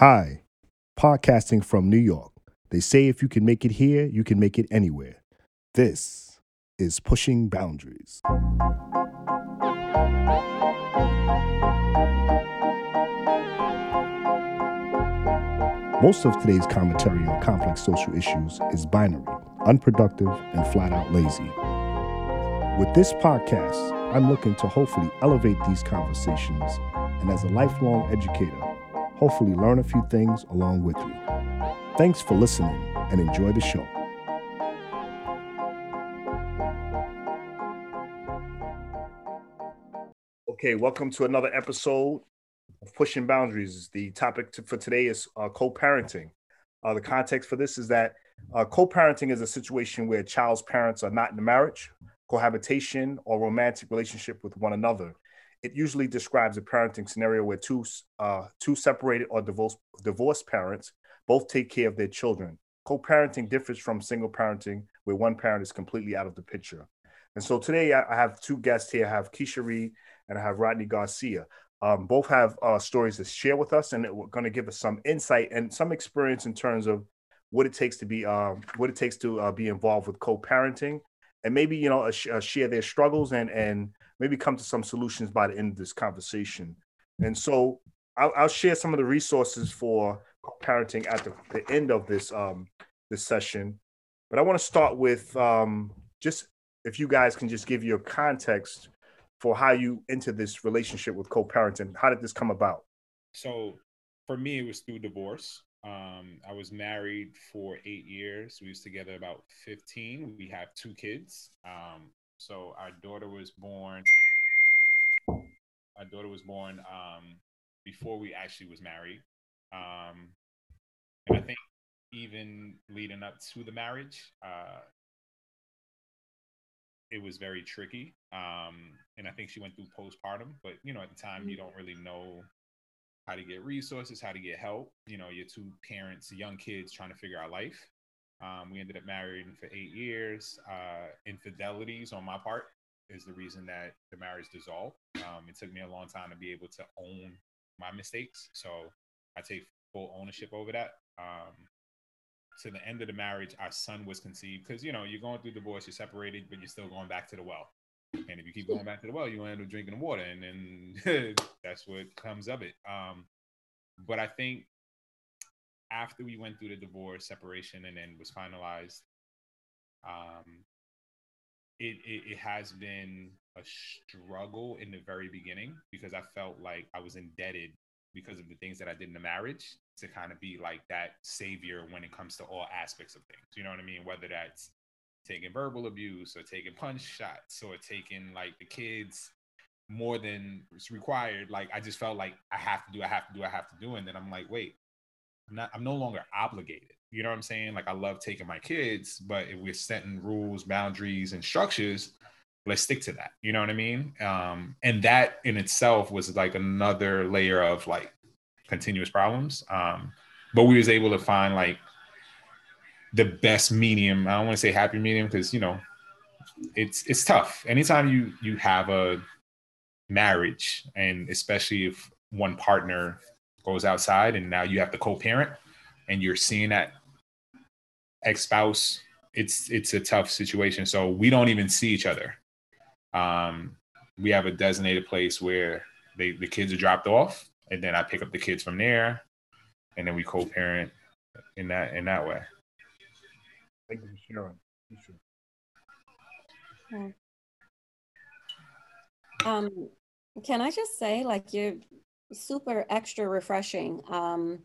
Hi, podcasting from New York. They say if you can make it here, you can make it anywhere. This is Pushing Boundaries. Most of today's commentary on complex social issues is binary, unproductive, and flat out lazy. With this podcast, I'm looking to hopefully elevate these conversations and as a lifelong educator, hopefully learn a few things along with you. Thanks for listening and enjoy the show. Okay, welcome to another episode of Pushing Boundaries. The topic to, for today is uh, co parenting. Uh, the context for this is that uh, co parenting is a situation where a child's parents are not in a marriage, cohabitation, or romantic relationship with one another. It usually describes a parenting scenario where two, uh, two separated or divorced, divorced parents both take care of their children. Co parenting differs from single parenting, where one parent is completely out of the picture. And so today I have two guests here. I have Keisha Reed and I have Rodney Garcia. Um, both have uh, stories to share with us, and we're going to give us some insight and some experience in terms of what it takes to be um, what it takes to uh, be involved with co-parenting, and maybe you know uh, sh- share their struggles and and maybe come to some solutions by the end of this conversation. And so I'll, I'll share some of the resources for parenting at the, the end of this um, this session. But I want to start with um, just if you guys can just give your context for how you into this relationship with co-parenting. How did this come about? So for me, it was through divorce. Um, I was married for eight years. We was together about 15. We have two kids. Um, so our daughter was born. Our daughter was born um, before we actually was married. Um, and I think even leading up to the marriage, uh, it was very tricky. Um, and I think she went through postpartum, but you know, at the time, you mm-hmm. don't really know how to get resources, how to get help. You know, your two parents, young kids trying to figure out life. Um, we ended up married for eight years. Uh, infidelities on my part is the reason that the marriage dissolved. Um, it took me a long time to be able to own my mistakes. So I take full ownership over that. Um, to the end of the marriage, our son was conceived because you know you're going through divorce, you're separated, but you're still going back to the well. And if you keep going back to the well, you end up drinking the water, and then that's what comes of it. Um, but I think after we went through the divorce, separation, and then was finalized, um, it, it, it has been a struggle in the very beginning because I felt like I was indebted because of the things that I did in the marriage to kind of be like that savior when it comes to all aspects of things. You know what I mean? Whether that's taking verbal abuse or taking punch shots or taking like the kids more than it's required. Like I just felt like I have to do, I have to do, I have to do. And then I'm like, wait, I'm not I'm no longer obligated. You know what I'm saying? Like I love taking my kids, but if we're setting rules, boundaries, and structures, let's stick to that. You know what I mean? Um, and that in itself was like another layer of like continuous problems. Um, but we was able to find like the best medium. I don't want to say happy medium because you know it's it's tough. Anytime you you have a marriage, and especially if one partner goes outside and now you have to co-parent, and you're seeing that ex-spouse, it's it's a tough situation. So we don't even see each other. Um, we have a designated place where they the kids are dropped off and then I pick up the kids from there, and then we co-parent in that in that way. Thank you for sharing. Okay. Um, can I just say, like, you're super extra refreshing. Um,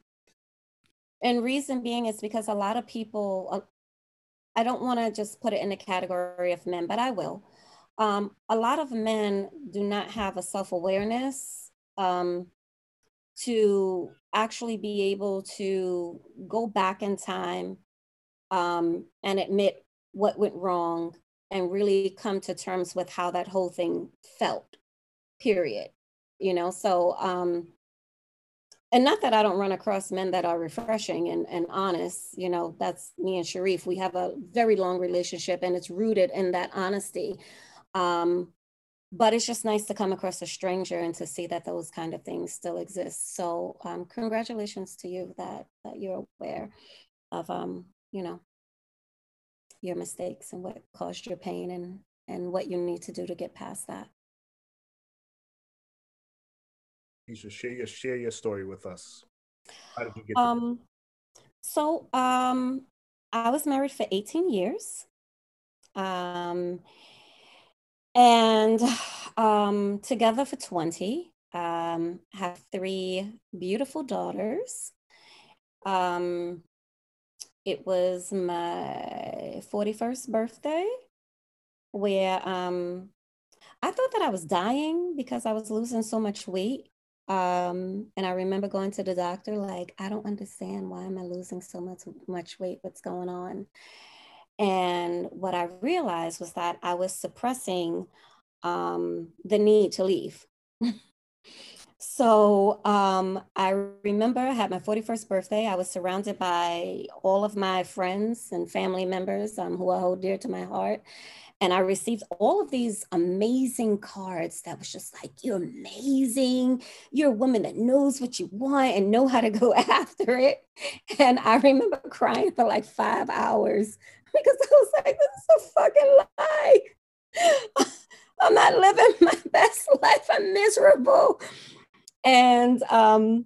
and reason being is because a lot of people, uh, I don't want to just put it in the category of men, but I will. Um, a lot of men do not have a self awareness um, to actually be able to go back in time um, and admit what went wrong and really come to terms with how that whole thing felt period you know so um and not that i don't run across men that are refreshing and, and honest you know that's me and sharif we have a very long relationship and it's rooted in that honesty um but it's just nice to come across a stranger and to see that those kind of things still exist. So um, congratulations to you that that you're aware of um, you know your mistakes and what caused your pain and and what you need to do to get past that. You should share your share your story with us. How did you get? Um, so um, I was married for 18 years. Um, and um, together for 20. Um, have three beautiful daughters. Um, it was my 41st birthday where um, I thought that I was dying because I was losing so much weight. Um, and I remember going to the doctor, like, I don't understand why am I losing so much much weight? What's going on? And what I realized was that I was suppressing um, the need to leave. so um, I remember I had my 41st birthday. I was surrounded by all of my friends and family members um, who I hold dear to my heart. And I received all of these amazing cards that was just like, you're amazing. You're a woman that knows what you want and know how to go after it. And I remember crying for like five hours because I was like, this is a fucking lie. I'm not living my best life. I'm miserable. And um,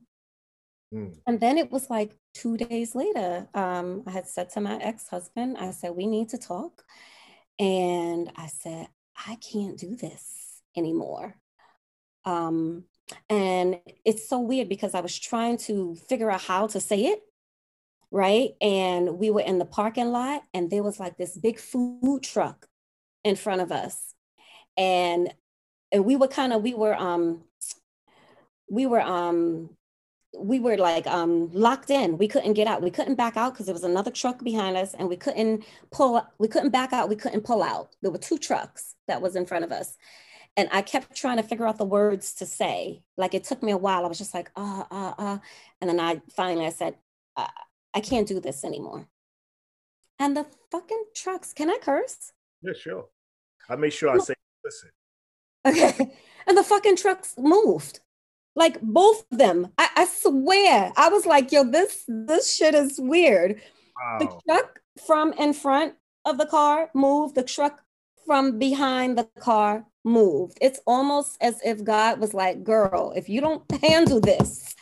mm. and then it was like two days later, um, I had said to my ex-husband, I said, we need to talk. And I said, I can't do this anymore. Um, and it's so weird because I was trying to figure out how to say it right? And we were in the parking lot, and there was like this big food truck in front of us, and and we were kind of we were um we were um we were like um locked in we couldn't get out we couldn't back out because there was another truck behind us and we couldn't pull we couldn't back out we couldn't pull out there were two trucks that was in front of us and i kept trying to figure out the words to say like it took me a while i was just like uh uh uh and then i finally i said uh, I can't do this anymore. And the fucking trucks, can I curse? Yeah, sure. I make sure I say, listen. Okay. And the fucking trucks moved. Like both of them. I, I swear. I was like, yo, this this shit is weird. Wow. The truck from in front of the car moved. The truck from behind the car moved. It's almost as if God was like, girl, if you don't handle this,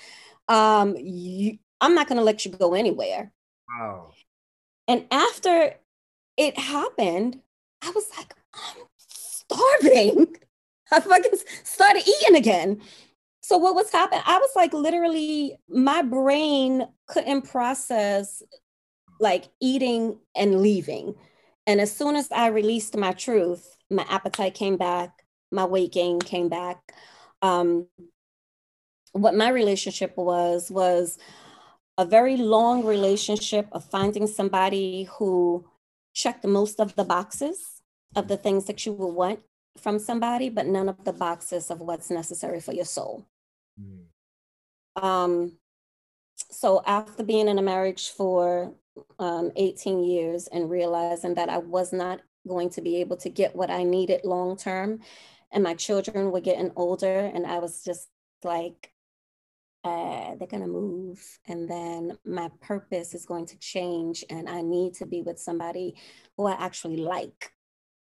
um, you, I'm not going to let you go anywhere. Wow. And after it happened, I was like, I'm starving. I fucking started eating again. So what was happening? I was like literally my brain couldn't process like eating and leaving. And as soon as I released my truth, my appetite came back, my weight gain came back. Um, what my relationship was was a very long relationship of finding somebody who checked most of the boxes of the things that you will want from somebody, but none of the boxes of what's necessary for your soul. Mm. Um, so after being in a marriage for um, 18 years and realizing that I was not going to be able to get what I needed long term, and my children were getting older, and I was just like, uh, they're going to move and then my purpose is going to change and i need to be with somebody who i actually like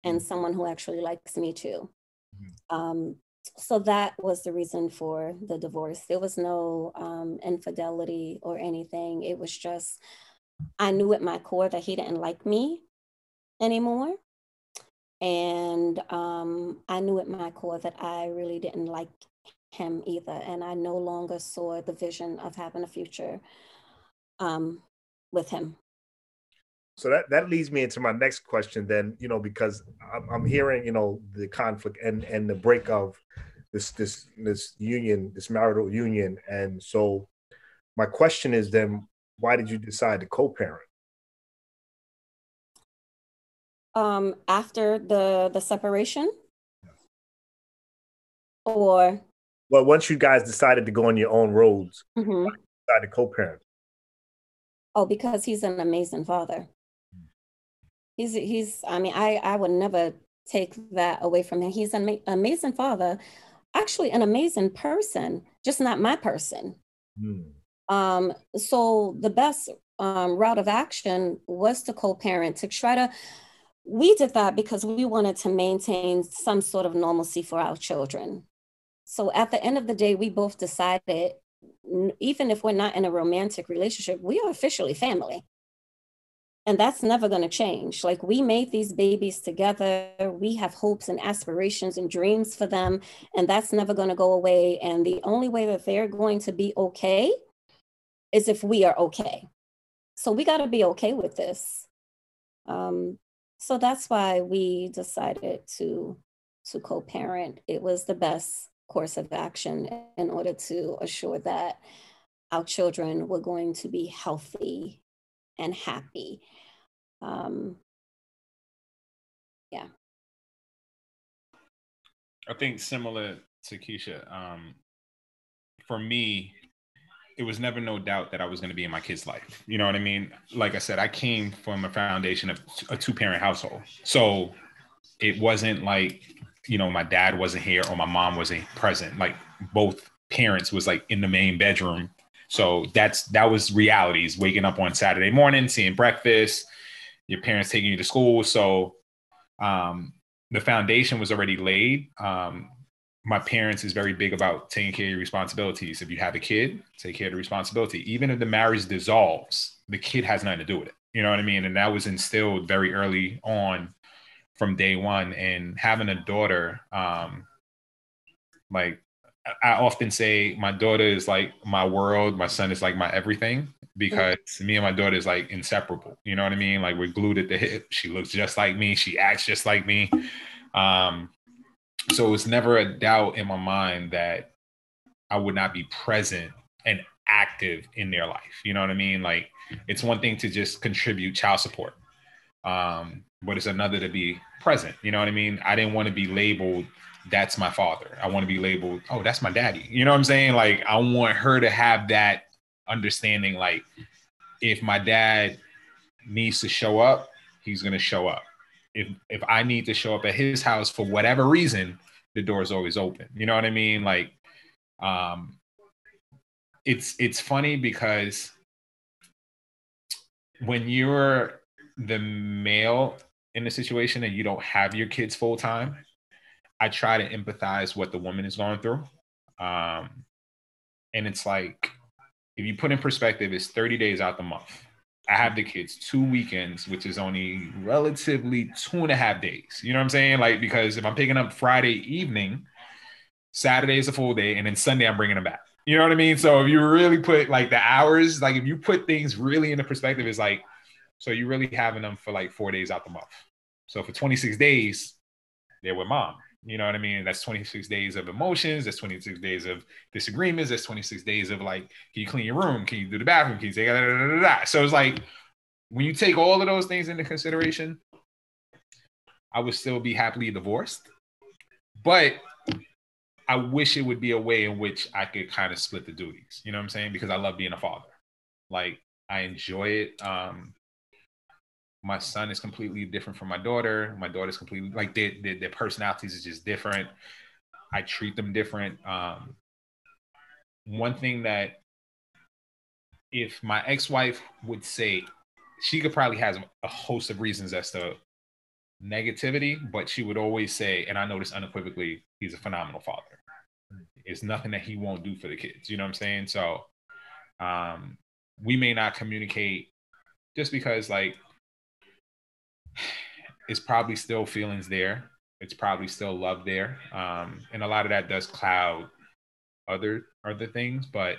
and mm-hmm. someone who actually likes me too mm-hmm. um, so that was the reason for the divorce there was no um, infidelity or anything it was just i knew at my core that he didn't like me anymore and um, i knew at my core that i really didn't like him either. And I no longer saw the vision of having a future um, with him. So that, that leads me into my next question then, you know, because I'm, I'm hearing, you know, the conflict and, and the break of this, this, this union, this marital union. And so my question is then, why did you decide to co-parent? Um, after the, the separation or well, once you guys decided to go on your own roads, mm-hmm. decided to co-parent. Oh, because he's an amazing father. He's he's. I mean, I I would never take that away from him. He's an amazing father, actually an amazing person, just not my person. Mm. Um, so the best um, route of action was to co-parent to try to. We did that because we wanted to maintain some sort of normalcy for our children. So at the end of the day, we both decided, even if we're not in a romantic relationship, we are officially family and that's never going to change. Like we made these babies together. We have hopes and aspirations and dreams for them and that's never going to go away. And the only way that they're going to be okay is if we are okay. So we got to be okay with this. Um, so that's why we decided to to co-parent. It was the best course of action in order to assure that our children were going to be healthy and happy. Um, yeah. I think similar to Keisha, um, for me, it was never no doubt that I was going to be in my kid's life. You know what I mean? Like I said, I came from a foundation of a two parent household. So it wasn't like, you know, my dad wasn't here or my mom wasn't present. Like both parents was like in the main bedroom so that's that was realities. Waking up on Saturday morning, seeing breakfast, your parents taking you to school. So um, the foundation was already laid. Um, my parents is very big about taking care of your responsibilities. If you have a kid, take care of the responsibility. Even if the marriage dissolves, the kid has nothing to do with it. You know what I mean? And that was instilled very early on from day one. And having a daughter, um, like I often say my daughter is like my world, my son is like my everything because mm-hmm. me and my daughter is like inseparable. You know what I mean? Like we're glued at the hip. She looks just like me. She acts just like me. Um, so it's never a doubt in my mind that I would not be present and active in their life. You know what I mean? Like it's one thing to just contribute child support, um, but it's another to be present. You know what I mean? I didn't want to be labeled that's my father. I want to be labeled, oh, that's my daddy. You know what I'm saying? Like, I want her to have that understanding. Like, if my dad needs to show up, he's to show up. If if I need to show up at his house for whatever reason, the door is always open. You know what I mean? Like, um, it's it's funny because when you're the male in the situation and you don't have your kids full time, I try to empathize what the woman is going through. Um, and it's like, if you put in perspective, it's 30 days out the month. I have the kids two weekends, which is only relatively two and a half days. You know what I'm saying? Like, because if I'm picking up Friday evening, Saturday is a full day, and then Sunday I'm bringing them back. You know what I mean? So if you really put like the hours, like if you put things really into perspective, it's like, so you're really having them for like four days out the month. So for 26 days, they're with mom. You know what I mean? That's 26 days of emotions. That's 26 days of disagreements. That's 26 days of like, can you clean your room? Can you do the bathroom? Can you take da, da, da, da, So it's like when you take all of those things into consideration, I would still be happily divorced. But I wish it would be a way in which I could kind of split the duties. You know what I'm saying? Because I love being a father. Like I enjoy it. Um, my son is completely different from my daughter. My daughter's completely like their, their, their personalities is just different. I treat them different. Um, one thing that if my ex-wife would say, she could probably has a host of reasons as to negativity, but she would always say, and I this unequivocally, he's a phenomenal father. It's nothing that he won't do for the kids. You know what I'm saying? So um, we may not communicate just because like it's probably still feelings there. It's probably still love there. Um, and a lot of that does cloud other other things. But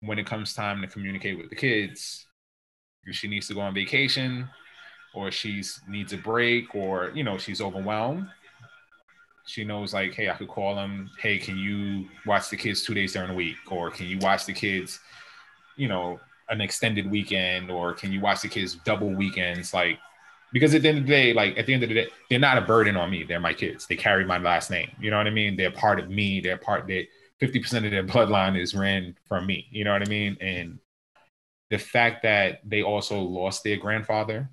when it comes time to communicate with the kids, if she needs to go on vacation or she's needs a break or you know she's overwhelmed she knows like hey i could call them hey can you watch the kids two days during the week or can you watch the kids you know an extended weekend or can you watch the kids double weekends like because at the end of the day, like at the end of the day, they're not a burden on me. They're my kids. They carry my last name. You know what I mean? They're part of me. They're part that 50% of their bloodline is ran from me. You know what I mean? And the fact that they also lost their grandfather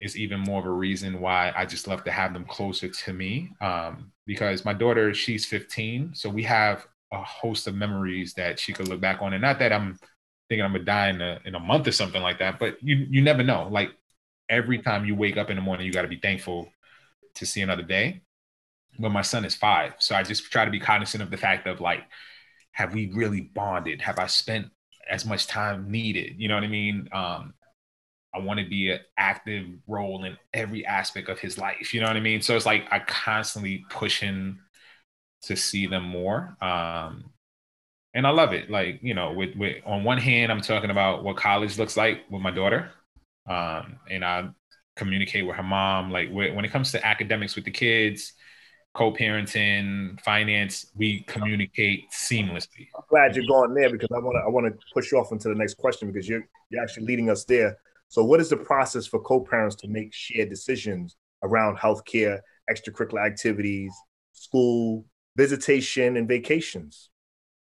is even more of a reason why I just love to have them closer to me. Um, because my daughter, she's 15, so we have a host of memories that she could look back on. And not that I'm thinking I'm gonna die in a in a month or something like that, but you you never know. Like every time you wake up in the morning, you got to be thankful to see another day. But my son is five, so I just try to be cognizant of the fact of like, have we really bonded? Have I spent as much time needed? You know what I mean? Um, I want to be an active role in every aspect of his life. You know what I mean? So it's like I constantly pushing to see them more. Um, and I love it. Like, you know, with, with on one hand, I'm talking about what college looks like with my daughter. Um, and I communicate with her mom. Like when it comes to academics with the kids, co-parenting, finance, we communicate seamlessly. I'm glad you're going there because I want to I want to push you off into the next question because you're you're actually leading us there. So, what is the process for co-parents to make shared decisions around healthcare, extracurricular activities, school, visitation, and vacations?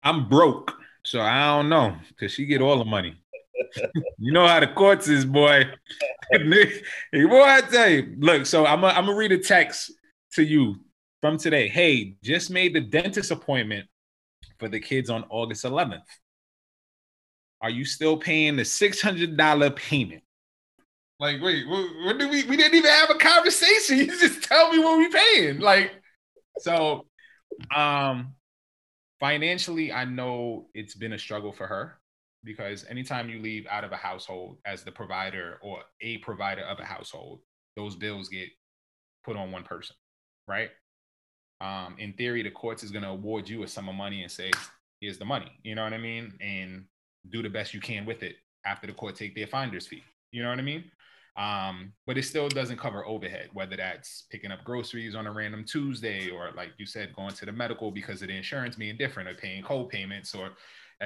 I'm broke, so I don't know because she get all the money. You know how the courts is, boy. boy, I tell you. Look, so I'm gonna read a text to you from today. Hey, just made the dentist appointment for the kids on August 11th. Are you still paying the $600 payment? Like, wait, what, what did we? We didn't even have a conversation. You just tell me what we're paying. Like, so, um, financially, I know it's been a struggle for her because anytime you leave out of a household as the provider or a provider of a household, those bills get put on one person, right? Um, in theory, the courts is going to award you a sum of money and say, "Here's the money." You know what I mean? And do the best you can with it after the court take their finder's fee. You know what I mean? Um, but it still doesn't cover overhead, whether that's picking up groceries on a random Tuesday or, like you said, going to the medical because of the insurance being different or paying co-payments or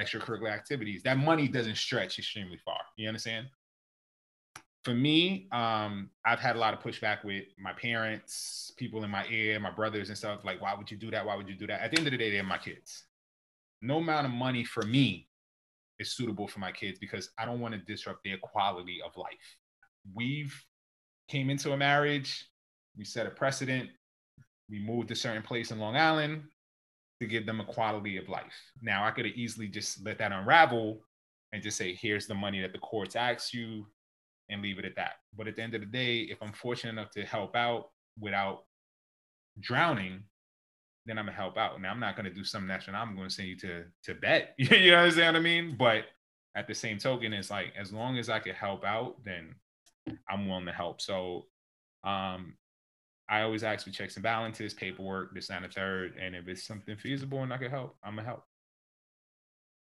extracurricular activities. That money doesn't stretch extremely far. You understand? For me, um, I've had a lot of pushback with my parents, people in my ear, my brothers and stuff. Like, why would you do that? Why would you do that? At the end of the day, they're my kids. No amount of money for me is suitable for my kids because I don't want to disrupt their quality of life we've came into a marriage, we set a precedent, we moved to a certain place in Long Island to give them a quality of life. Now I could have easily just let that unravel and just say, here's the money that the courts asked you and leave it at that. But at the end of the day, if I'm fortunate enough to help out without drowning, then I'm gonna help out. Now I'm not gonna do some national. I'm gonna send you to to bet. you know what I mean? But at the same token, it's like as long as I can help out, then I'm willing to help. So um, I always ask for checks and balances, paperwork, this and the third. And if it's something feasible and I can help, I'm gonna help.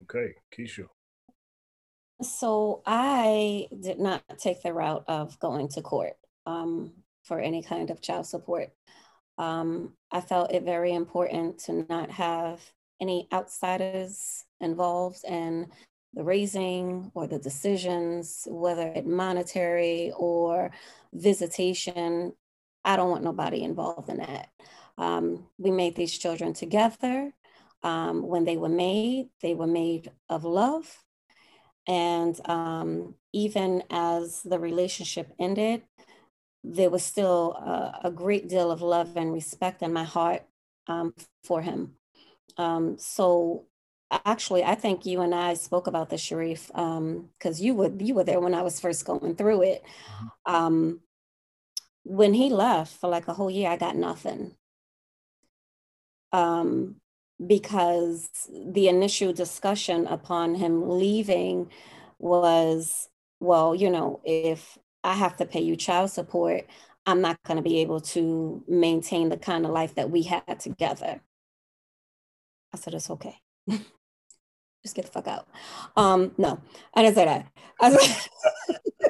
Okay, Keisha. So I did not take the route of going to court um, for any kind of child support. Um, I felt it very important to not have any outsiders involved in the raising or the decisions, whether it monetary or visitation. I don't want nobody involved in that. Um, we made these children together. Um, when they were made, they were made of love. And um, even as the relationship ended, there was still a, a, great deal of love and respect in my heart um, for him. Um, so actually i think you and i spoke about this sharif because um, you were you were there when i was first going through it mm-hmm. um, when he left for like a whole year i got nothing um, because the initial discussion upon him leaving was well you know if i have to pay you child support i'm not going to be able to maintain the kind of life that we had together i said it's okay just get the fuck out. Um, no, I didn't say that. I said,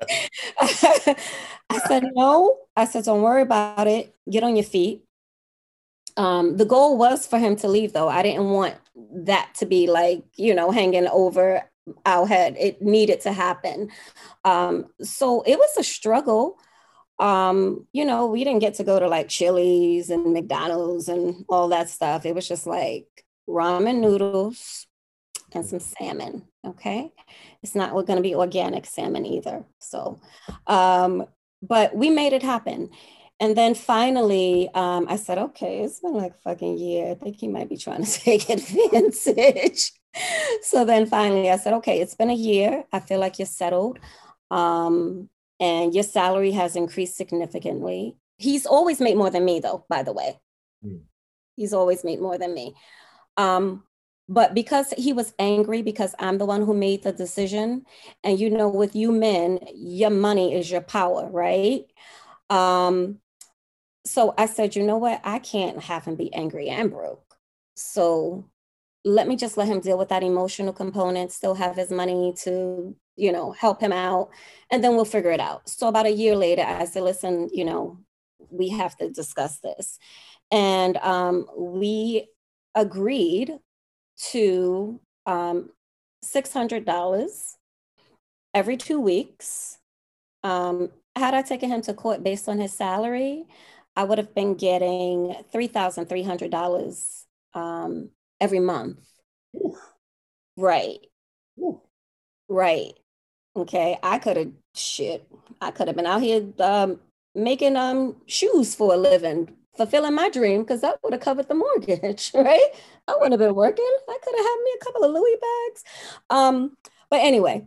I said no. I said, don't worry about it. Get on your feet. Um, the goal was for him to leave, though. I didn't want that to be like, you know, hanging over our head. It needed to happen. Um, so it was a struggle. Um, you know, we didn't get to go to like Chili's and McDonald's and all that stuff. It was just like ramen noodles, and some salmon. Okay. It's not going to be organic salmon either. So, um, but we made it happen. And then finally, um, I said, okay, it's been like a fucking year. I think he might be trying to take advantage. so then finally, I said, okay, it's been a year. I feel like you're settled. Um, and your salary has increased significantly. He's always made more than me, though, by the way. Mm. He's always made more than me. Um, but because he was angry because I'm the one who made the decision, and you know, with you men, your money is your power, right? Um, so I said, you know what? I can't have him be angry and broke. So let me just let him deal with that emotional component, still have his money to, you know, help him out, and then we'll figure it out. So about a year later, I said, listen, you know, we have to discuss this. And um, we agreed to um, $600 every two weeks. Um, had I taken him to court based on his salary, I would have been getting $3,300 um, every month. Ooh. Right. Ooh. Right. Okay. I could have, shit, I could have been out here um, making um, shoes for a living, fulfilling my dream, because that would have covered the mortgage, right? I wouldn't have been working. I could have had me a couple of Louis bags. Um, but anyway,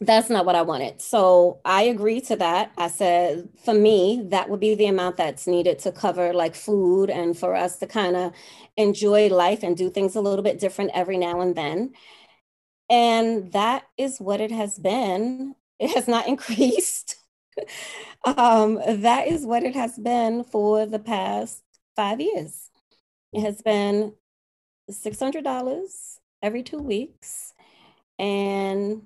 that's not what I wanted. So I agreed to that. I said, for me, that would be the amount that's needed to cover like food and for us to kind of enjoy life and do things a little bit different every now and then. And that is what it has been. It has not increased. Um, that is what it has been for the past five years. It has been $600 every two weeks. And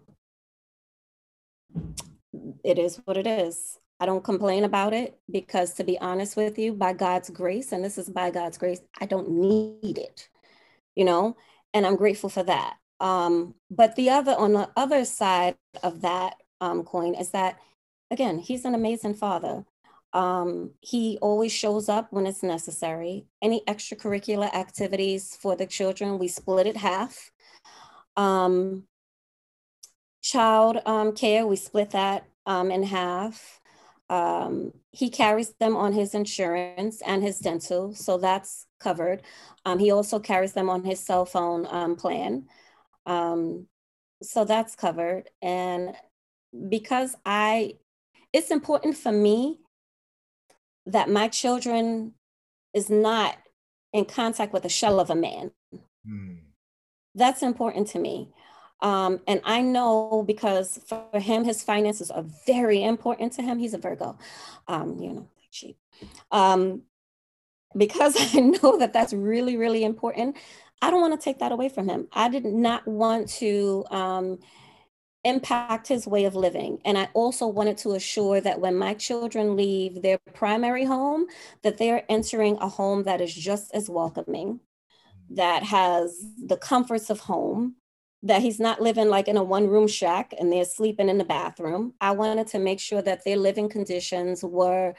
it is what it is. I don't complain about it because, to be honest with you, by God's grace, and this is by God's grace, I don't need it, you know, and I'm grateful for that. Um, but the other, on the other side of that um, coin, is that, again, he's an amazing father. Um, he always shows up when it's necessary. Any extracurricular activities for the children, we split it half. Um, child um, care, we split that um, in half. Um, he carries them on his insurance and his dental, so that's covered. Um, he also carries them on his cell phone plan, so that's covered. And because I, it's important for me that my children is not in contact with a shell of a man. Mm. That's important to me. Um, and I know because for him, his finances are very important to him. He's a Virgo, um, you know, cheap. Um, because I know that that's really, really important. I don't want to take that away from him. I did not want to um, impact his way of living. And I also wanted to assure that when my children leave their primary home, that they're entering a home that is just as welcoming, that has the comforts of home, that he's not living like in a one room shack and they're sleeping in the bathroom. I wanted to make sure that their living conditions were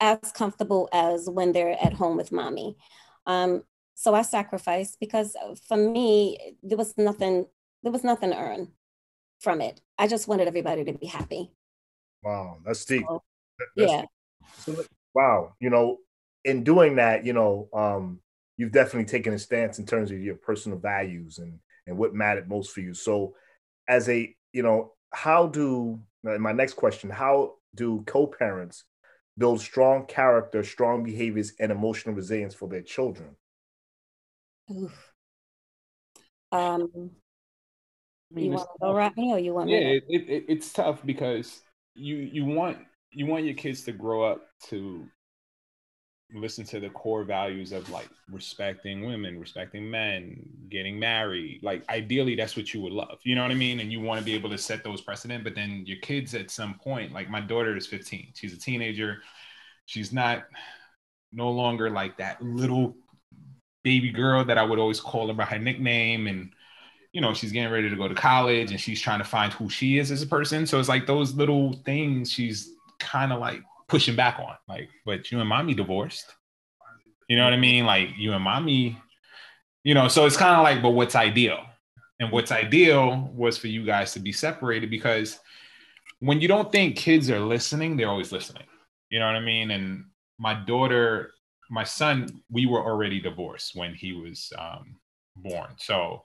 as comfortable as when they're at home with mommy. Um, so I sacrificed because for me, there was nothing, there was nothing to earn from it. I just wanted everybody to be happy. Wow, that's deep. So, that's yeah. Deep. So, wow, you know, in doing that, you know, um, you've definitely taken a stance in terms of your personal values and and what mattered most for you. So, as a you know, how do my next question? How do co-parents build strong character, strong behaviors, and emotional resilience for their children? Oof. Um, I mean, you want to go right me, or you want? Yeah, it, it, it's tough because you you want you want your kids to grow up to listen to the core values of like respecting women, respecting men, getting married. Like ideally that's what you would love. You know what I mean? And you want to be able to set those precedent, but then your kids at some point, like my daughter is 15. She's a teenager. She's not no longer like that little baby girl that I would always call her by her nickname and you know, she's getting ready to go to college and she's trying to find who she is as a person. So it's like those little things she's kind of like pushing back on. Like, but you and mommy divorced. You know what I mean? Like you and mommy, you know, so it's kind of like, but what's ideal? And what's ideal was for you guys to be separated because when you don't think kids are listening, they're always listening. You know what I mean? And my daughter, my son, we were already divorced when he was um, born. So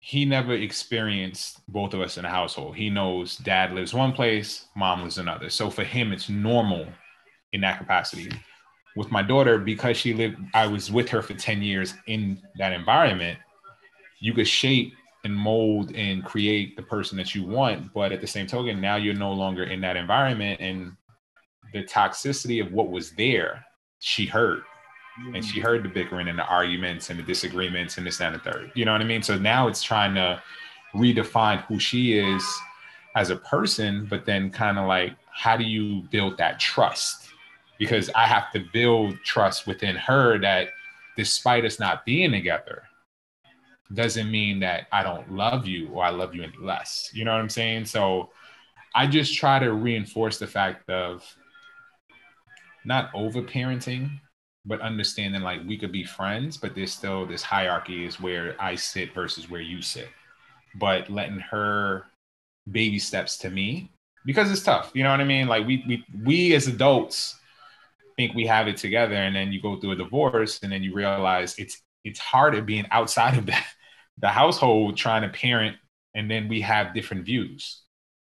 he never experienced both of us in a household. He knows dad lives one place, mom lives another. So for him, it's normal in that capacity. With my daughter, because she lived, I was with her for 10 years in that environment, you could shape and mold and create the person that you want. But at the same token, now you're no longer in that environment and the toxicity of what was there, she heard. And she heard the bickering and the arguments and the disagreements and this, and the third. You know what I mean? So now it's trying to redefine who she is as a person, but then kind of like, how do you build that trust? Because I have to build trust within her that despite us not being together, doesn't mean that I don't love you or I love you any less. You know what I'm saying? So I just try to reinforce the fact of not over parenting, but understanding like we could be friends, but there's still this hierarchy is where I sit versus where you sit. But letting her baby steps to me because it's tough. You know what I mean? Like we we we as adults think we have it together and then you go through a divorce and then you realize it's it's harder being outside of that the household trying to parent and then we have different views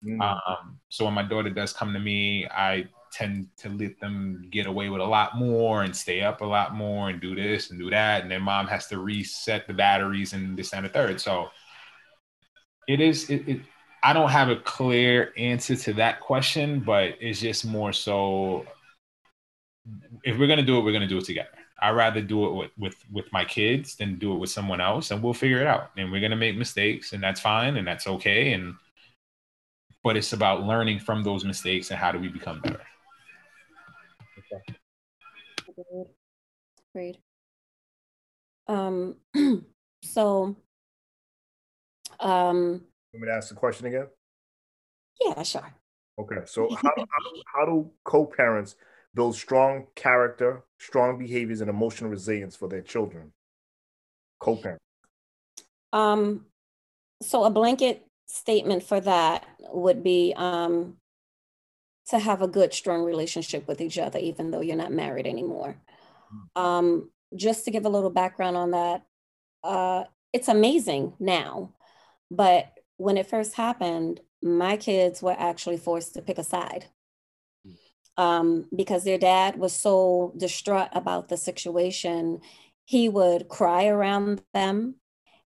mm. um, so when my daughter does come to me i tend to let them get away with a lot more and stay up a lot more and do this and do that and then mom has to reset the batteries and this and the third so it is it, it i don't have a clear answer to that question but it's just more so if we're going to do it we're going to do it together I'd rather do it with, with with my kids than do it with someone else, and we'll figure it out. And we're gonna make mistakes, and that's fine, and that's okay. And but it's about learning from those mistakes and how do we become better. Great. Um. so. Um. let me to ask the question again? Yeah, sure. Okay, so how, how, how do co-parents build strong character, strong behaviors, and emotional resilience for their children. Co-parent. Um, so a blanket statement for that would be um, to have a good, strong relationship with each other, even though you're not married anymore. Hmm. Um, just to give a little background on that, uh, it's amazing now, but when it first happened, my kids were actually forced to pick a side um, because their dad was so distraught about the situation. He would cry around them,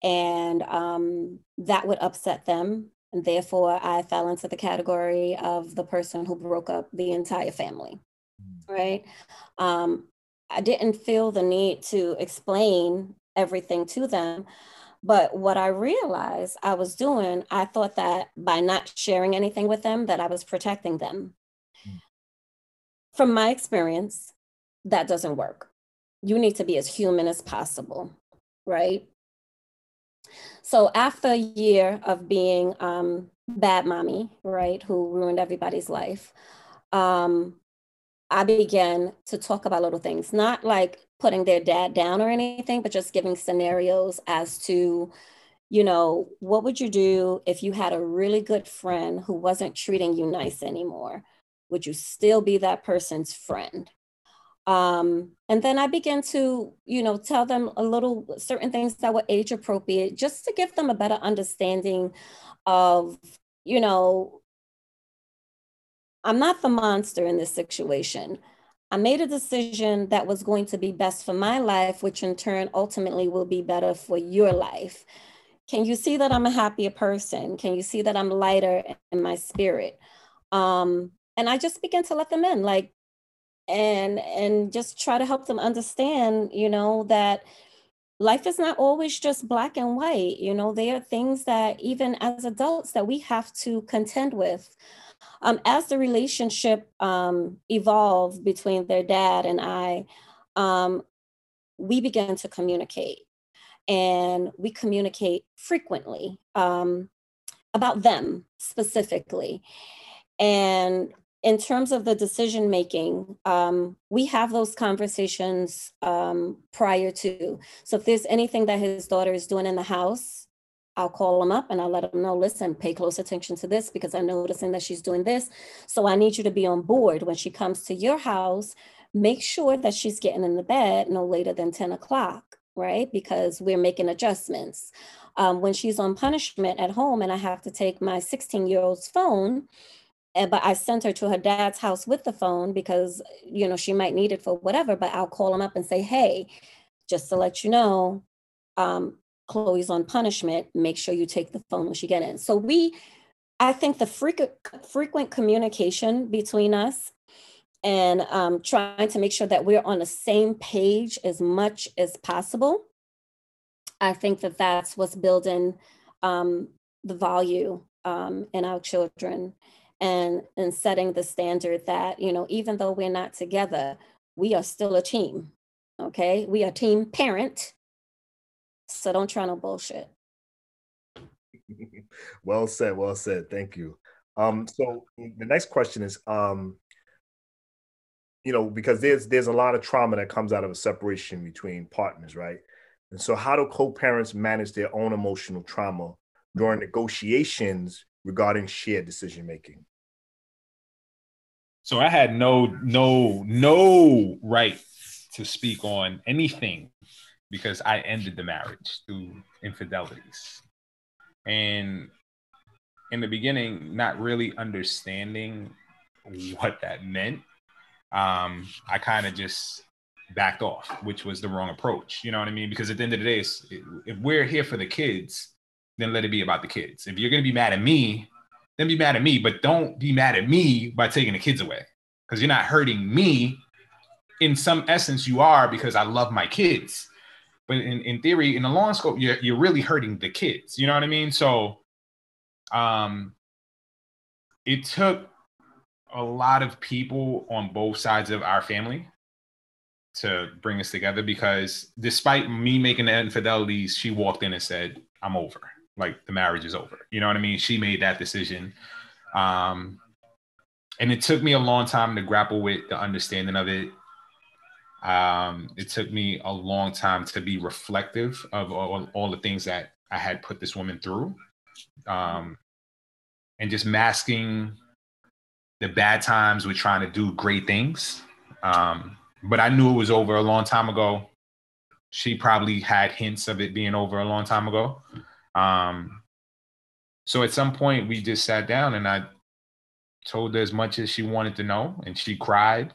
and um, that would upset them. And therefore, I fell into the category of the person who broke up the entire family. Mm. Right. Um, I didn't feel the need to explain everything to them. But what I realized I was doing, I thought that by not sharing anything with them, that I was protecting them from my experience, that doesn't work. You need to be as human as possible, right? So after a year of being um, bad mommy, right, who ruined everybody's life, um, I began to talk about little things, not like putting their dad down or anything, but just giving scenarios as to, you know, what would you do if you had a really good friend who wasn't treating you nice anymore? Would you still be that person's friend? Um, and then I began to, you know, tell them a little certain things that were age appropriate, just to give them a better understanding of, you know, I'm not the monster in this situation. I made a decision that was going to be best for my life, which in turn ultimately will be better for your life. Can you see that I'm a happier person? Can you see that I'm lighter in my spirit? Um, and I just began to let them in, like, and and just try to help them understand, you know, that life is not always just black and white. You know, there are things that even as adults that we have to contend with. Um, as the relationship um, evolved between their dad and I, um, we began to communicate and we communicate frequently um, about them specifically. And in terms of the decision making, um, we have those conversations um, prior to. So if there's anything that his daughter is doing in the house, I'll call him up and I'll let him know, listen, pay close attention to this because I'm noticing that she's doing this. So I need you to be on board when she comes to your house. Make sure that she's getting in the bed no later than 10 o'clock, right? Because we're making adjustments. Um, when she's on punishment at home and I have to take my 16 year old's phone, and, but I sent her to her dad's house with the phone because, you know, she might need it for whatever, but I'll call him up and say, hey, just to let you know, um, Chloe's on punishment. Make sure you take the phone when she get in. So we, I think the frequent, frequent communication between us and um, trying to make sure that we're on the same page as much as possible. I think that that's what's building um, the value um, in our children and and setting the standard that you know even though we're not together we are still a team okay? We are team parent. So don't try no bullshit. Well said well said. Thank you. Um so the next question is um you know because there's there's a lot of trauma that comes out of a separation between partners right? And so how do co-parents manage their own emotional trauma during negotiations regarding shared decision making so I had no no no right to speak on anything because I ended the marriage through infidelities. And in the beginning, not really understanding what that meant, um, I kind of just backed off, which was the wrong approach. You know what I mean? Because at the end of the day, if we're here for the kids, then let it be about the kids. If you're going to be mad at me, then be mad at me, but don't be mad at me by taking the kids away because you're not hurting me. In some essence, you are because I love my kids. But in, in theory, in the long scope, you're, you're really hurting the kids. You know what I mean? So um, it took a lot of people on both sides of our family to bring us together because despite me making the infidelities, she walked in and said, I'm over like the marriage is over. You know what I mean? She made that decision. Um, and it took me a long time to grapple with the understanding of it. Um, it took me a long time to be reflective of all, all the things that I had put this woman through. Um, and just masking the bad times with trying to do great things. Um, but I knew it was over a long time ago. She probably had hints of it being over a long time ago. Um, so at some point, we just sat down and I told her as much as she wanted to know, and she cried.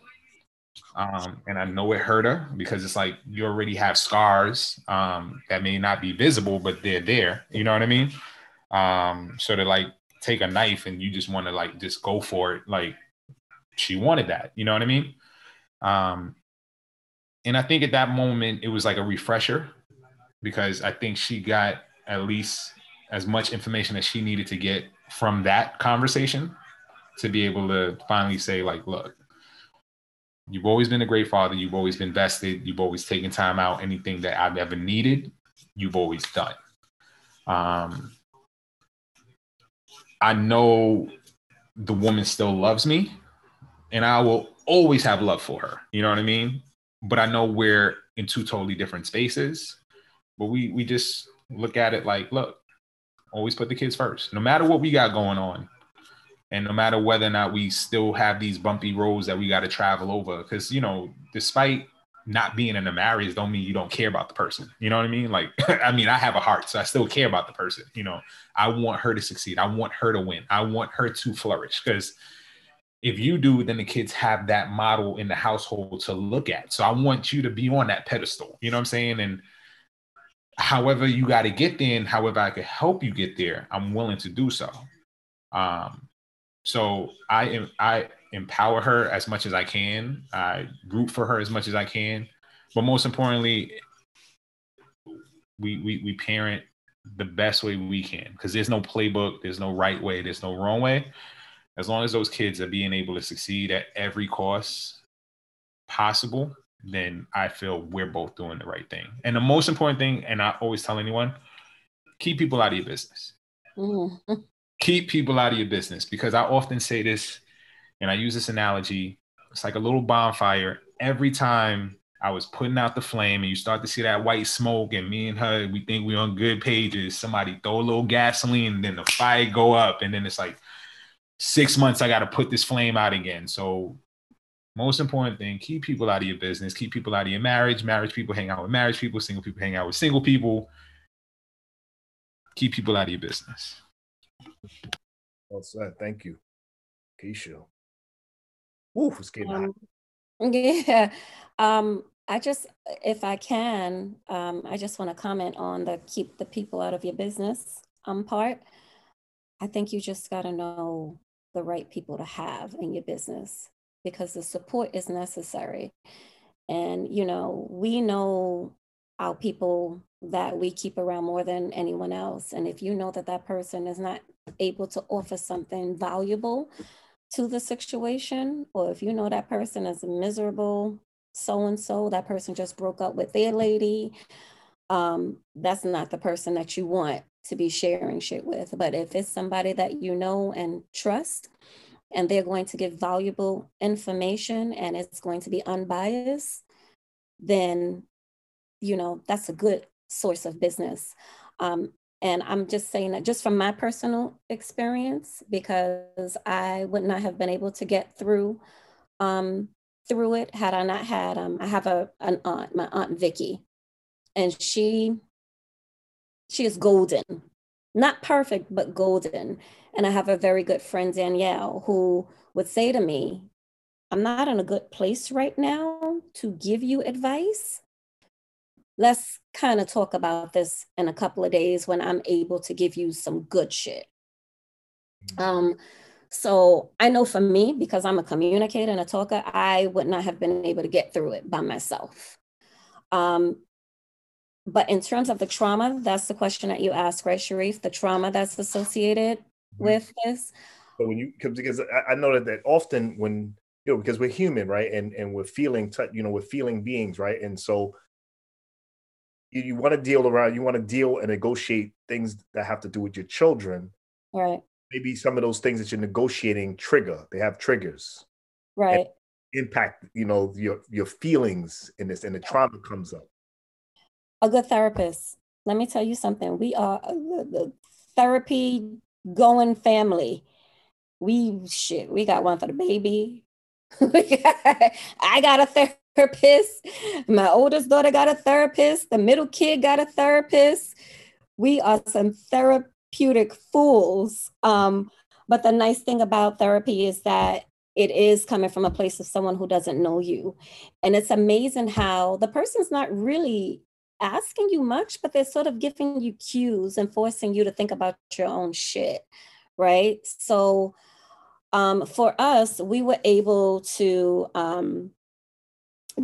Um, and I know it hurt her because it's like you already have scars um, that may not be visible, but they're there. You know what I mean? Um, so to like take a knife and you just want to like just go for it, like she wanted that. You know what I mean? Um, and I think at that moment it was like a refresher because I think she got at least as much information as she needed to get from that conversation to be able to finally say like look you've always been a great father. You've always been vested. You've always taken time out. Anything that i've ever needed you've always done. Um, i know the woman still loves me and i will always have love for her. You know what i mean? But i know we're in two totally different spaces. But we we just look at it like, look, always put the kids first, no matter what we got going on. And no matter whether or not we still have these bumpy roads that we got to travel over, because you know, despite not being in a marriage, don't mean you don't care about the person. You know what I mean? Like, I mean, I have a heart, so I still care about the person. You know, I want her to succeed. I want her to win. I want her to flourish. Because if you do, then the kids have that model in the household to look at. So I want you to be on that pedestal. You know what I'm saying? And however you got to get there and however I could help you get there, I'm willing to do so. Um, so I am I empower her as much as I can. I root for her as much as I can, but most importantly, we we we parent the best way we can because there's no playbook, there's no right way, there's no wrong way. As long as those kids are being able to succeed at every cost possible, then I feel we're both doing the right thing. And the most important thing, and I always tell anyone, keep people out of your business. Mm-hmm. Keep people out of your business because I often say this and I use this analogy. It's like a little bonfire. Every time I was putting out the flame, and you start to see that white smoke, and me and her, we think we're on good pages. Somebody throw a little gasoline, and then the fire go up, and then it's like six months. I got to put this flame out again. So, most important thing: keep people out of your business, keep people out of your marriage. Marriage people hang out with marriage people. Single people hang out with single people. Keep people out of your business. Well said. Thank you, Keisha. Ooh, it's getting hot. Um, yeah. Um, I just, if I can, um, I just want to comment on the keep the people out of your business um, part. I think you just got to know the right people to have in your business because the support is necessary. And, you know, we know our people that we keep around more than anyone else. And if you know that that person is not able to offer something valuable to the situation, or if you know that person is a miserable, so and so, that person just broke up with their lady, um, that's not the person that you want to be sharing shit with. But if it's somebody that you know and trust, and they're going to give valuable information and it's going to be unbiased, then you know that's a good source of business. Um, and I'm just saying that just from my personal experience, because I would not have been able to get through um, through it had I not had. Um, I have a an aunt, my aunt Vicky, and she she is golden, not perfect but golden. And I have a very good friend Danielle who would say to me, "I'm not in a good place right now to give you advice, let's kind of talk about this in a couple of days when I'm able to give you some good shit. Mm-hmm. Um, so I know for me, because I'm a communicator and a talker, I would not have been able to get through it by myself. Um, but in terms of the trauma, that's the question that you asked, right, Sharif? The trauma that's associated mm-hmm. with this. But when you because I know that, that often when you know because we're human, right, and and we're feeling, you know, we're feeling beings, right, and so you, you want to deal around, you want to deal and negotiate things that have to do with your children. Right. Maybe some of those things that you're negotiating trigger. They have triggers. Right. Impact, you know, your your feelings in this, and the trauma comes up. A good therapist. Let me tell you something. We are a, the therapy going family. We shit. We got one for the baby. I got a therapist. My oldest daughter got a therapist. The middle kid got a therapist. We are some therapeutic fools. Um, but the nice thing about therapy is that it is coming from a place of someone who doesn't know you. And it's amazing how the person's not really asking you much, but they're sort of giving you cues and forcing you to think about your own shit. Right. So um, for us, we were able to um,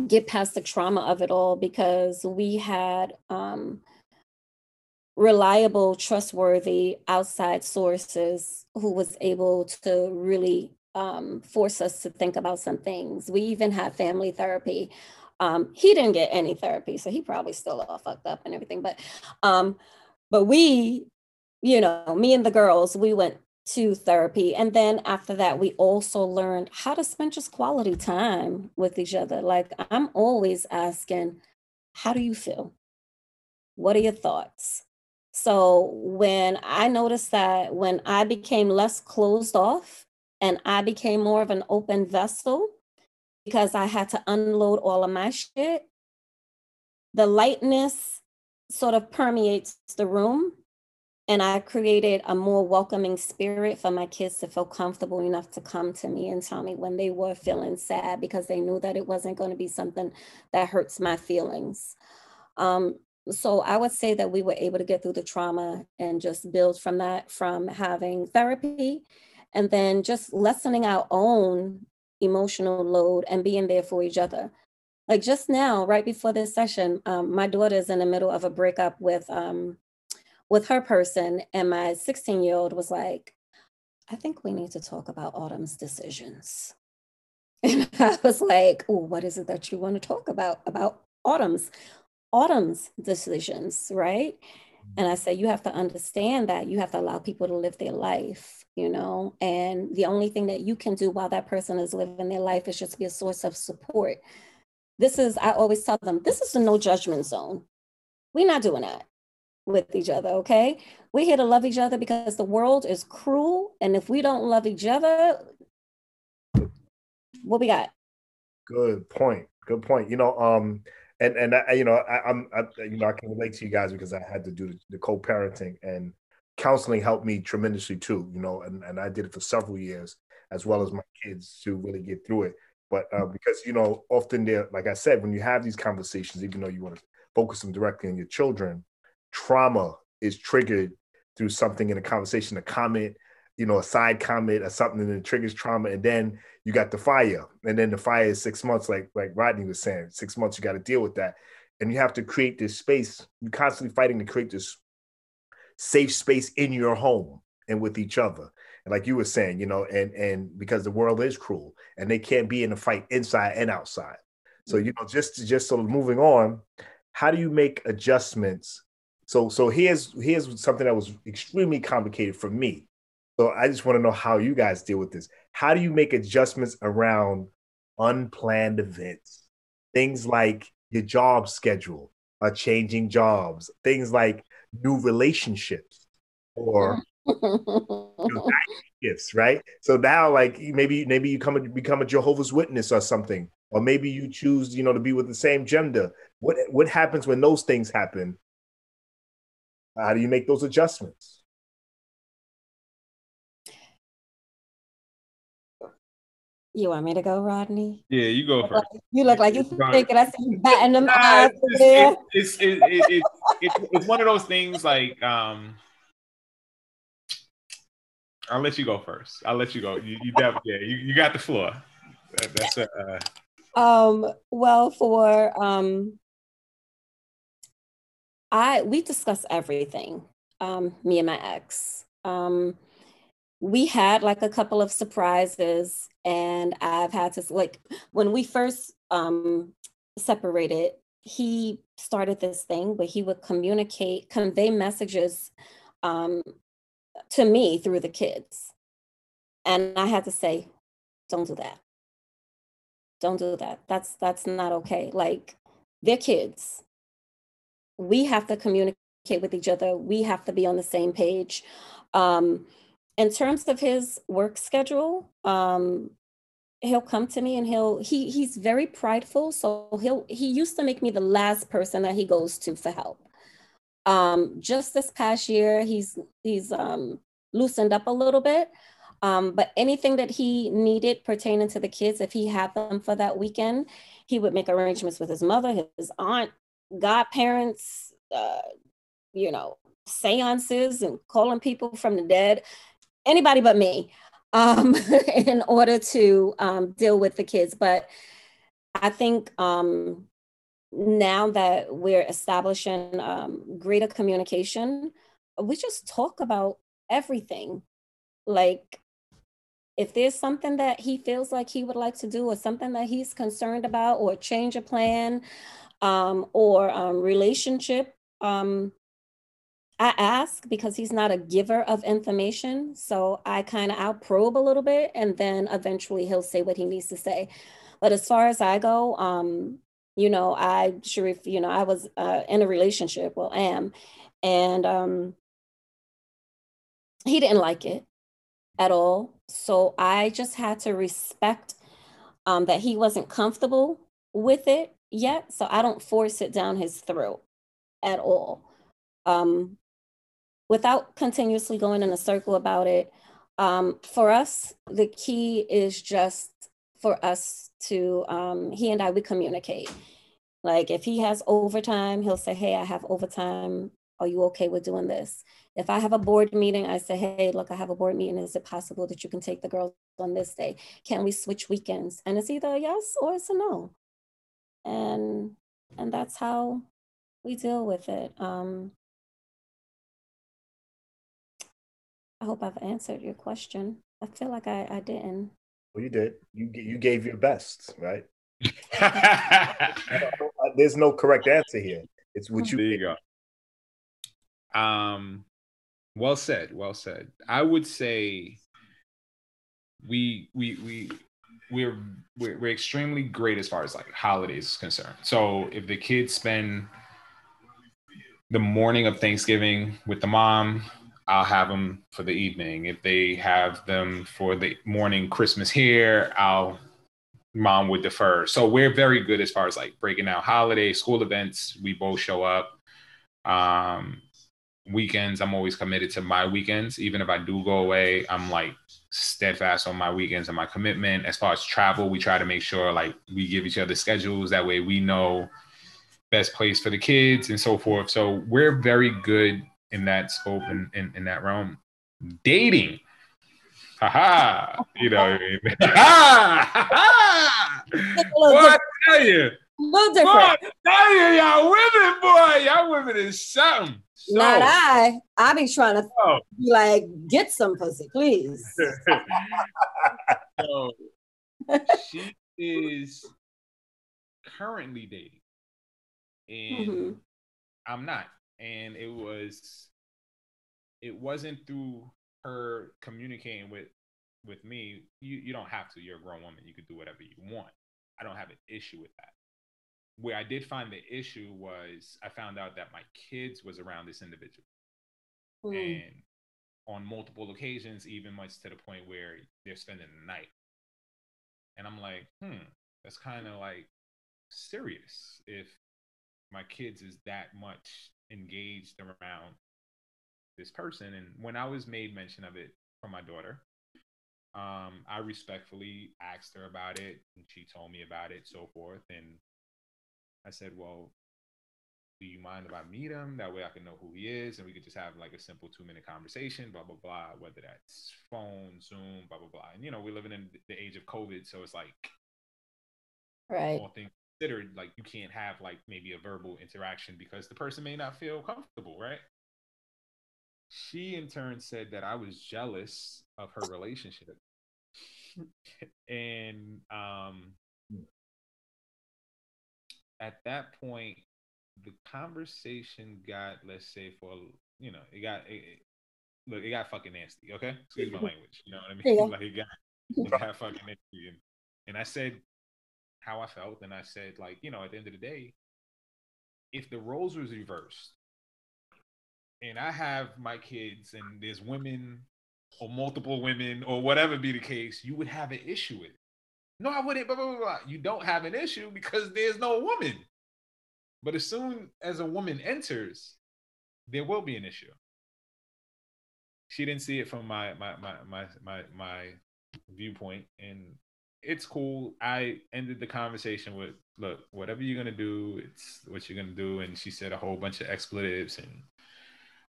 get past the trauma of it all because we had um, reliable, trustworthy outside sources who was able to really um, force us to think about some things. We even had family therapy. Um, he didn't get any therapy, so he probably still all fucked up and everything. But um, but we, you know, me and the girls, we went to therapy. And then after that, we also learned how to spend just quality time with each other. Like I'm always asking, how do you feel? What are your thoughts? So when I noticed that when I became less closed off and I became more of an open vessel because I had to unload all of my shit, the lightness sort of permeates the room and I created a more welcoming spirit for my kids to feel comfortable enough to come to me and tell me when they were feeling sad because they knew that it wasn't going to be something that hurts my feelings. Um, so I would say that we were able to get through the trauma and just build from that, from having therapy and then just lessening our own emotional load and being there for each other. Like just now, right before this session, um, my daughter is in the middle of a breakup with um, with her person. And my 16 year old was like, I think we need to talk about Autumn's decisions. And I was like, what is it that you want to talk about? About Autumn's, Autumn's decisions, right? And I said, you have to understand that you have to allow people to live their life, you know? And the only thing that you can do while that person is living their life is just be a source of support this is I always tell them this is a no judgment zone. We're not doing that with each other, okay? We're here to love each other because the world is cruel. And if we don't love each other, what we got? Good point. Good point. You know, um, and and I, you know, I, am you know, I can relate to you guys because I had to do the, the co-parenting and counseling helped me tremendously too. You know, and and I did it for several years as well as my kids to really get through it. But uh, because you know, often there, like I said, when you have these conversations, even though you want to focus them directly on your children, trauma is triggered through something in a conversation, a comment, you know, a side comment or something that triggers trauma, and then you got the fire, and then the fire is six months, like like Rodney was saying, six months you got to deal with that, and you have to create this space. You're constantly fighting to create this safe space in your home and with each other. And like you were saying, you know, and and because the world is cruel and they can't be in a fight inside and outside. So you know, just just sort of moving on, how do you make adjustments so so here's here's something that was extremely complicated for me. So I just want to know how you guys deal with this. How do you make adjustments around unplanned events? Things like your job schedule, uh, changing jobs, things like new relationships or gifts, right? So now, like maybe maybe you come and become a Jehovah's Witness or something, or maybe you choose, you know, to be with the same gender. What what happens when those things happen? How do you make those adjustments? You want me to go, Rodney? Yeah, you go first. You look like you're thinking I see you batting them eyes it's, there. It's, it, it, it, it, it's one of those things like um I'll let you go first. I'll let you go. You, you yeah, you, you got the floor. That, that's uh... um well for um I we discuss everything. Um, me and my ex. Um, we had like a couple of surprises, and I've had to like when we first um, separated. He started this thing where he would communicate, convey messages um, to me through the kids, and I had to say, "Don't do that. Don't do that. That's that's not okay. Like they're kids we have to communicate with each other. We have to be on the same page. Um, in terms of his work schedule, um, he'll come to me and he'll he he's very prideful. So he'll he used to make me the last person that he goes to for help. Um, just this past year, he's he's um, loosened up a little bit. Um, but anything that he needed pertaining to the kids, if he had them for that weekend, he would make arrangements with his mother, his aunt, godparents, uh, you know, seances and calling people from the dead, anybody but me, um, in order to um, deal with the kids. But I think um, now that we're establishing um, greater communication, we just talk about everything. Like, if there's something that he feels like he would like to do, or something that he's concerned about, or change a plan, um, or um, relationship. I ask because he's not a giver of information. So I kind of I'll probe a little bit and then eventually he'll say what he needs to say. But as far as I go, um, you know, I Sharif, you know, I was uh, in a relationship, well, am, and um, he didn't like it at all. So I just had to respect um, that he wasn't comfortable with it yet, so I don't force it down his throat at all. Um, without continuously going in a circle about it, um, for us, the key is just for us to, um, he and I, we communicate. Like if he has overtime, he'll say, Hey, I have overtime. Are you okay with doing this? If I have a board meeting, I say, Hey, look, I have a board meeting. Is it possible that you can take the girls on this day? Can we switch weekends? And it's either a yes or it's a no and and that's how we deal with it. Um, I hope I've answered your question. I feel like I, I didn't. Well, you did. You you gave your best, right? There's no correct answer here. It's what you. There you go. Um, well said. Well said. I would say we we we we're, we're we're extremely great as far as like holidays is concerned. So if the kids spend the morning of Thanksgiving with the mom, I'll have them for the evening. If they have them for the morning Christmas here, I'll mom would defer. So we're very good as far as like breaking out holiday, school events. We both show up. Um, weekends, I'm always committed to my weekends. Even if I do go away, I'm like steadfast on my weekends and my commitment. As far as travel, we try to make sure like we give each other schedules. That way we know best place for the kids and so forth. So we're very good in that scope and in, in that realm. Dating. Ha You know, ha ha! Boy, I tell you. A little different. Boy, I tell you, y'all women, boy, y'all women is something. So, Not I. I be trying to oh, be like, get some pussy, please. so she is currently dating, and Mhm. I'm not. And it was, it wasn't through her communicating with with me. You you don't have to. You're a grown woman. You could do whatever you want. I don't have an issue with that. Where I did find the issue was I found out that my kids was around this individual Mm. and on multiple occasions, even much to the point where they're spending the night. And I'm like, hmm, that's kind of like serious if my kids is that much engaged around this person. And when I was made mention of it from my daughter, um, I respectfully asked her about it, and she told me about it, so forth. And I said, well, do you mind if I meet him? That way I can know who he is and we could just have like a simple two minute conversation, blah, blah, blah, whether that's phone, Zoom, blah, blah, blah. And, you know, we're living in the age of COVID. So it's like, Right. all things considered, like you can't have like maybe a verbal interaction because the person may not feel comfortable, right? She in turn said that I was jealous of her relationship. and um at that point the conversation got let's say for you know it got it, it- look it got fucking nasty okay excuse my language you know what i mean Yeah. like it got, it got fucking nasty and, and i said how i felt and i said like you know at the end of the day if the roles was reversed and i have my kids and there's women or multiple women or whatever be the case you would have an issue with it no i wouldn't blah, blah, blah, blah. you don't have an issue because there's no woman but as soon as a woman enters, there will be an issue. She didn't see it from my my my my my, my viewpoint, and it's cool. I ended the conversation with, "Look, whatever you're gonna do, it's what you're gonna do." And she said a whole bunch of expletives, and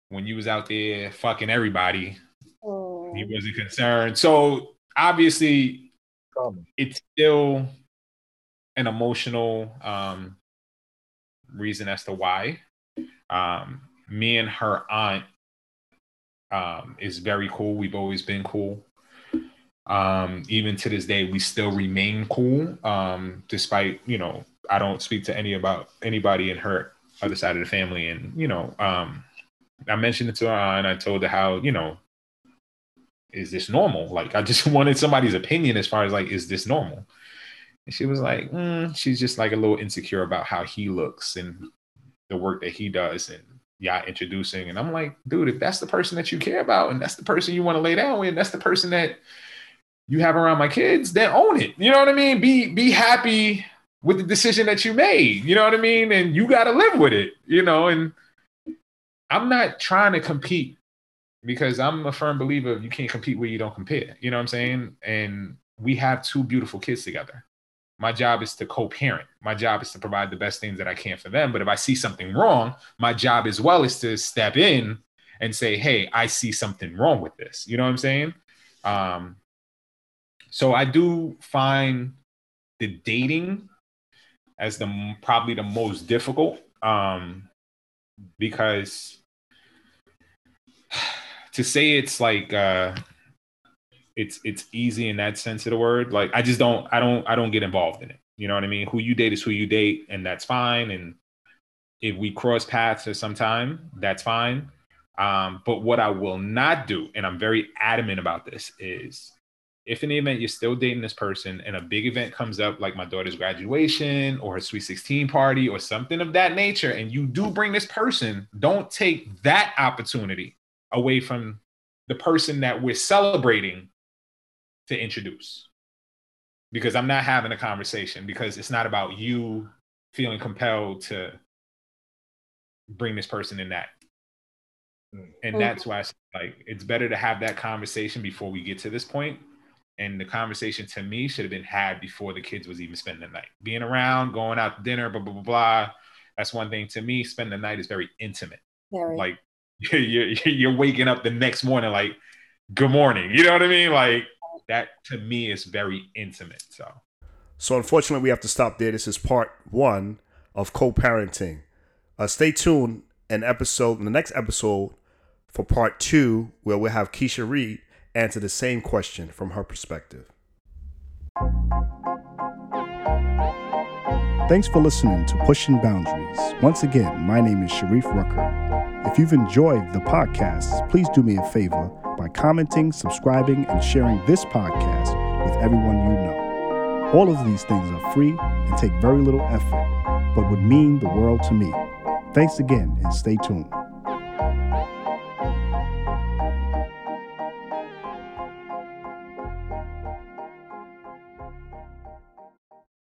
when you was out there fucking everybody, Oh. he wasn't concerned. So obviously, Common. it's still an emotional um, reason as to why. Um, me and her aunt um, is very cool. We've always been cool. Um, even to this day, we still remain cool. Um, despite you know, I don't speak to any about anybody in her other side of the family, and you know, um, I mentioned it to her and I told her how you know is this normal? Like, I just wanted somebody's opinion as far as like, is this normal? And she was like, mm, she's just like a little insecure about how he looks and the work that he does and yeah, introducing. And I'm like, dude, if that's the person that you care about and that's the person you want to lay down with, and that's the person that you have around my kids, then own it. You know what I mean? Be be happy with the decision that you made. You know what I mean? And you got to live with it. You know, and I'm not trying to compete because I'm a firm believer of you can't compete where you don't compare. You know what I'm saying? And we have two beautiful kids together. My job is to co-parent. My job is to provide the best things that I can for them. But if I see something wrong, my job as well is to step in and say, "Hey, I see something wrong with this." You know what I'm saying? Um, so I do find the dating as the probably the most difficult um, because to say it's like uh it's it's easy in that sense of the word like i just don't i don't i don't get involved in it. You know what i mean? Who you date is who you date and that's fine. And if we cross paths at some time that's fine. Um but what i will not do and i'm very adamant about this is if in the event you're still dating this person and a big event comes up like my daughter's graduation or her sweet 16 party or something of that nature and you do bring this person don't take that opportunity away from the person that we're celebrating to introduce because i'm not having a conversation because it's not about you feeling compelled to bring this person in that mm. and that's why I like it's better to have that conversation before we get to this point and the conversation to me should have been had before the kids was even spending the night. Being around, going out to dinner, blah, blah, blah, blah. That's one thing to me. Spending the night is very intimate. Very. Like you're, you're waking up the next morning, like, good morning. You know what I mean? Like that to me is very intimate. So, so unfortunately, we have to stop there. This is part one of co-parenting. Uh, stay tuned. An episode, in the next episode, for part two, where we'll have Keisha Reed answer the same question from her perspective. Thanks for listening to Pushing Boundaries. Once again, my name is Sharif Rucker. If you've enjoyed the podcast, please do me a favor by commenting, subscribing, and sharing this podcast with everyone you know. All of these things are free and take very little effort, but would mean the world to me. Thanks again and stay tuned.